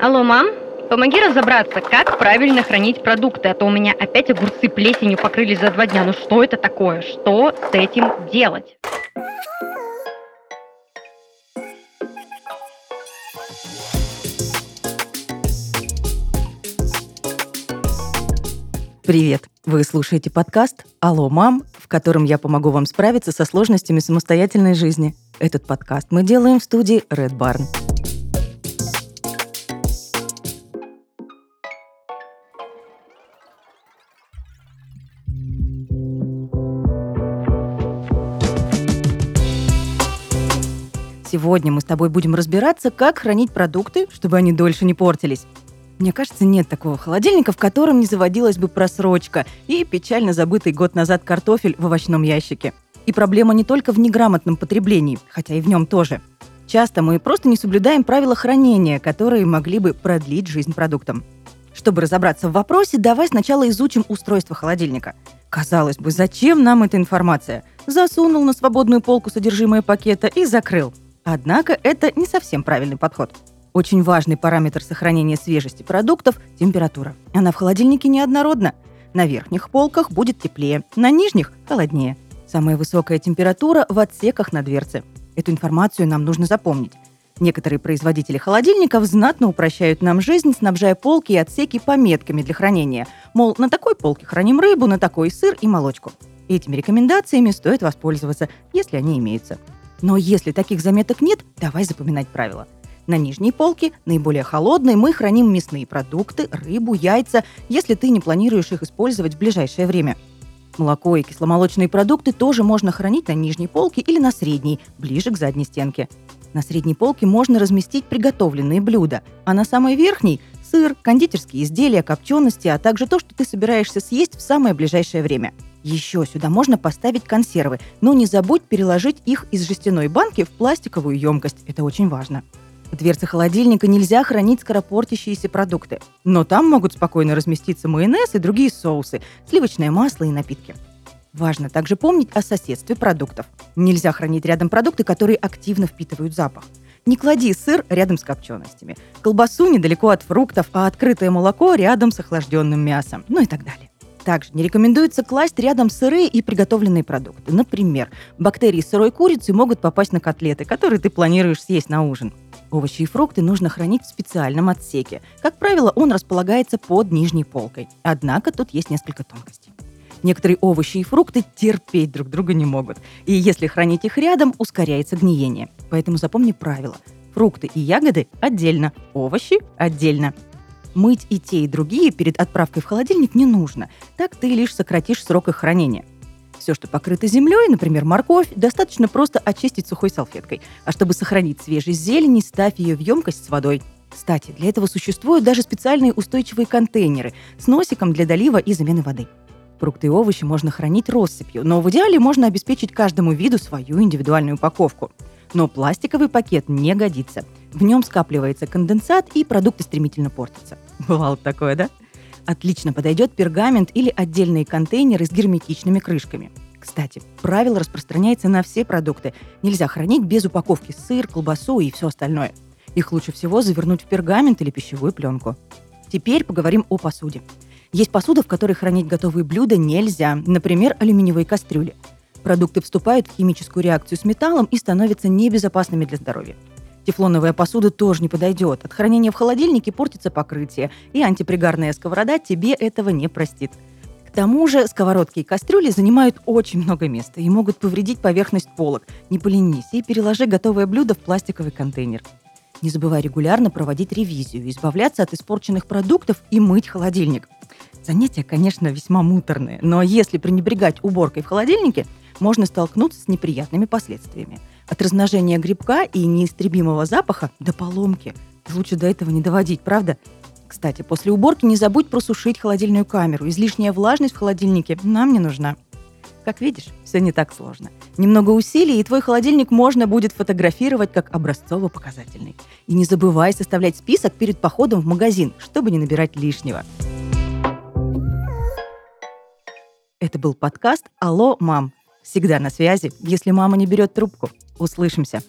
Алло, мам, помоги разобраться, как правильно хранить продукты, а то у меня опять огурцы плесенью покрылись за два дня. Ну что это такое? Что с этим делать? Привет! Вы слушаете подкаст «Алло, мам», в котором я помогу вам справиться со сложностями самостоятельной жизни. Этот подкаст мы делаем в студии Red Barn. Сегодня мы с тобой будем разбираться, как хранить продукты, чтобы они дольше не портились. Мне кажется, нет такого холодильника, в котором не заводилась бы просрочка и печально забытый год назад картофель в овощном ящике. И проблема не только в неграмотном потреблении, хотя и в нем тоже. Часто мы просто не соблюдаем правила хранения, которые могли бы продлить жизнь продуктам. Чтобы разобраться в вопросе, давай сначала изучим устройство холодильника. Казалось бы, зачем нам эта информация? Засунул на свободную полку содержимое пакета и закрыл. Однако это не совсем правильный подход. Очень важный параметр сохранения свежести продуктов – температура. Она в холодильнике неоднородна. На верхних полках будет теплее, на нижних – холоднее. Самая высокая температура в отсеках на дверце. Эту информацию нам нужно запомнить. Некоторые производители холодильников знатно упрощают нам жизнь, снабжая полки и отсеки пометками для хранения. Мол, на такой полке храним рыбу, на такой сыр и молочку. Этими рекомендациями стоит воспользоваться, если они имеются. Но если таких заметок нет, давай запоминать правила – на нижней полке, наиболее холодной, мы храним мясные продукты, рыбу, яйца, если ты не планируешь их использовать в ближайшее время. Молоко и кисломолочные продукты тоже можно хранить на нижней полке или на средней, ближе к задней стенке. На средней полке можно разместить приготовленные блюда, а на самой верхней – сыр, кондитерские изделия, копчености, а также то, что ты собираешься съесть в самое ближайшее время. Еще сюда можно поставить консервы, но не забудь переложить их из жестяной банки в пластиковую емкость. Это очень важно. В дверце холодильника нельзя хранить скоропортящиеся продукты. Но там могут спокойно разместиться майонез и другие соусы, сливочное масло и напитки. Важно также помнить о соседстве продуктов. Нельзя хранить рядом продукты, которые активно впитывают запах. Не клади сыр рядом с копченостями, колбасу недалеко от фруктов, а открытое молоко рядом с охлажденным мясом, ну и так далее. Также не рекомендуется класть рядом сырые и приготовленные продукты. Например, бактерии сырой курицы могут попасть на котлеты, которые ты планируешь съесть на ужин. Овощи и фрукты нужно хранить в специальном отсеке. Как правило, он располагается под нижней полкой. Однако тут есть несколько тонкостей. Некоторые овощи и фрукты терпеть друг друга не могут. И если хранить их рядом, ускоряется гниение. Поэтому запомни правило. Фрукты и ягоды отдельно, овощи отдельно. Мыть и те, и другие перед отправкой в холодильник не нужно. Так ты лишь сократишь срок их хранения. Все, что покрыто землей, например, морковь, достаточно просто очистить сухой салфеткой. А чтобы сохранить свежесть зелени, ставь ее в емкость с водой. Кстати, для этого существуют даже специальные устойчивые контейнеры с носиком для долива и замены воды. Фрукты и овощи можно хранить россыпью, но в идеале можно обеспечить каждому виду свою индивидуальную упаковку. Но пластиковый пакет не годится. В нем скапливается конденсат, и продукты стремительно портятся. Бывало такое, да? Отлично подойдет пергамент или отдельные контейнеры с герметичными крышками. Кстати, правило распространяется на все продукты. Нельзя хранить без упаковки сыр, колбасу и все остальное. Их лучше всего завернуть в пергамент или пищевую пленку. Теперь поговорим о посуде. Есть посуда, в которой хранить готовые блюда нельзя, например, алюминиевые кастрюли. Продукты вступают в химическую реакцию с металлом и становятся небезопасными для здоровья. Тефлоновая посуда тоже не подойдет. От хранения в холодильнике портится покрытие, и антипригарная сковорода тебе этого не простит. К тому же сковородки и кастрюли занимают очень много места и могут повредить поверхность полок. Не поленись и переложи готовое блюдо в пластиковый контейнер. Не забывай регулярно проводить ревизию, избавляться от испорченных продуктов и мыть холодильник. Занятие, конечно, весьма муторное, но если пренебрегать уборкой в холодильнике, можно столкнуться с неприятными последствиями – от размножения грибка и неистребимого запаха до поломки. Лучше до этого не доводить, правда? Кстати, после уборки не забудь просушить холодильную камеру. Излишняя влажность в холодильнике нам не нужна. Как видишь, все не так сложно. Немного усилий, и твой холодильник можно будет фотографировать как образцово-показательный. И не забывай составлять список перед походом в магазин, чтобы не набирать лишнего. Это был подкаст «Алло, мам». Всегда на связи, если мама не берет трубку. Услышимся.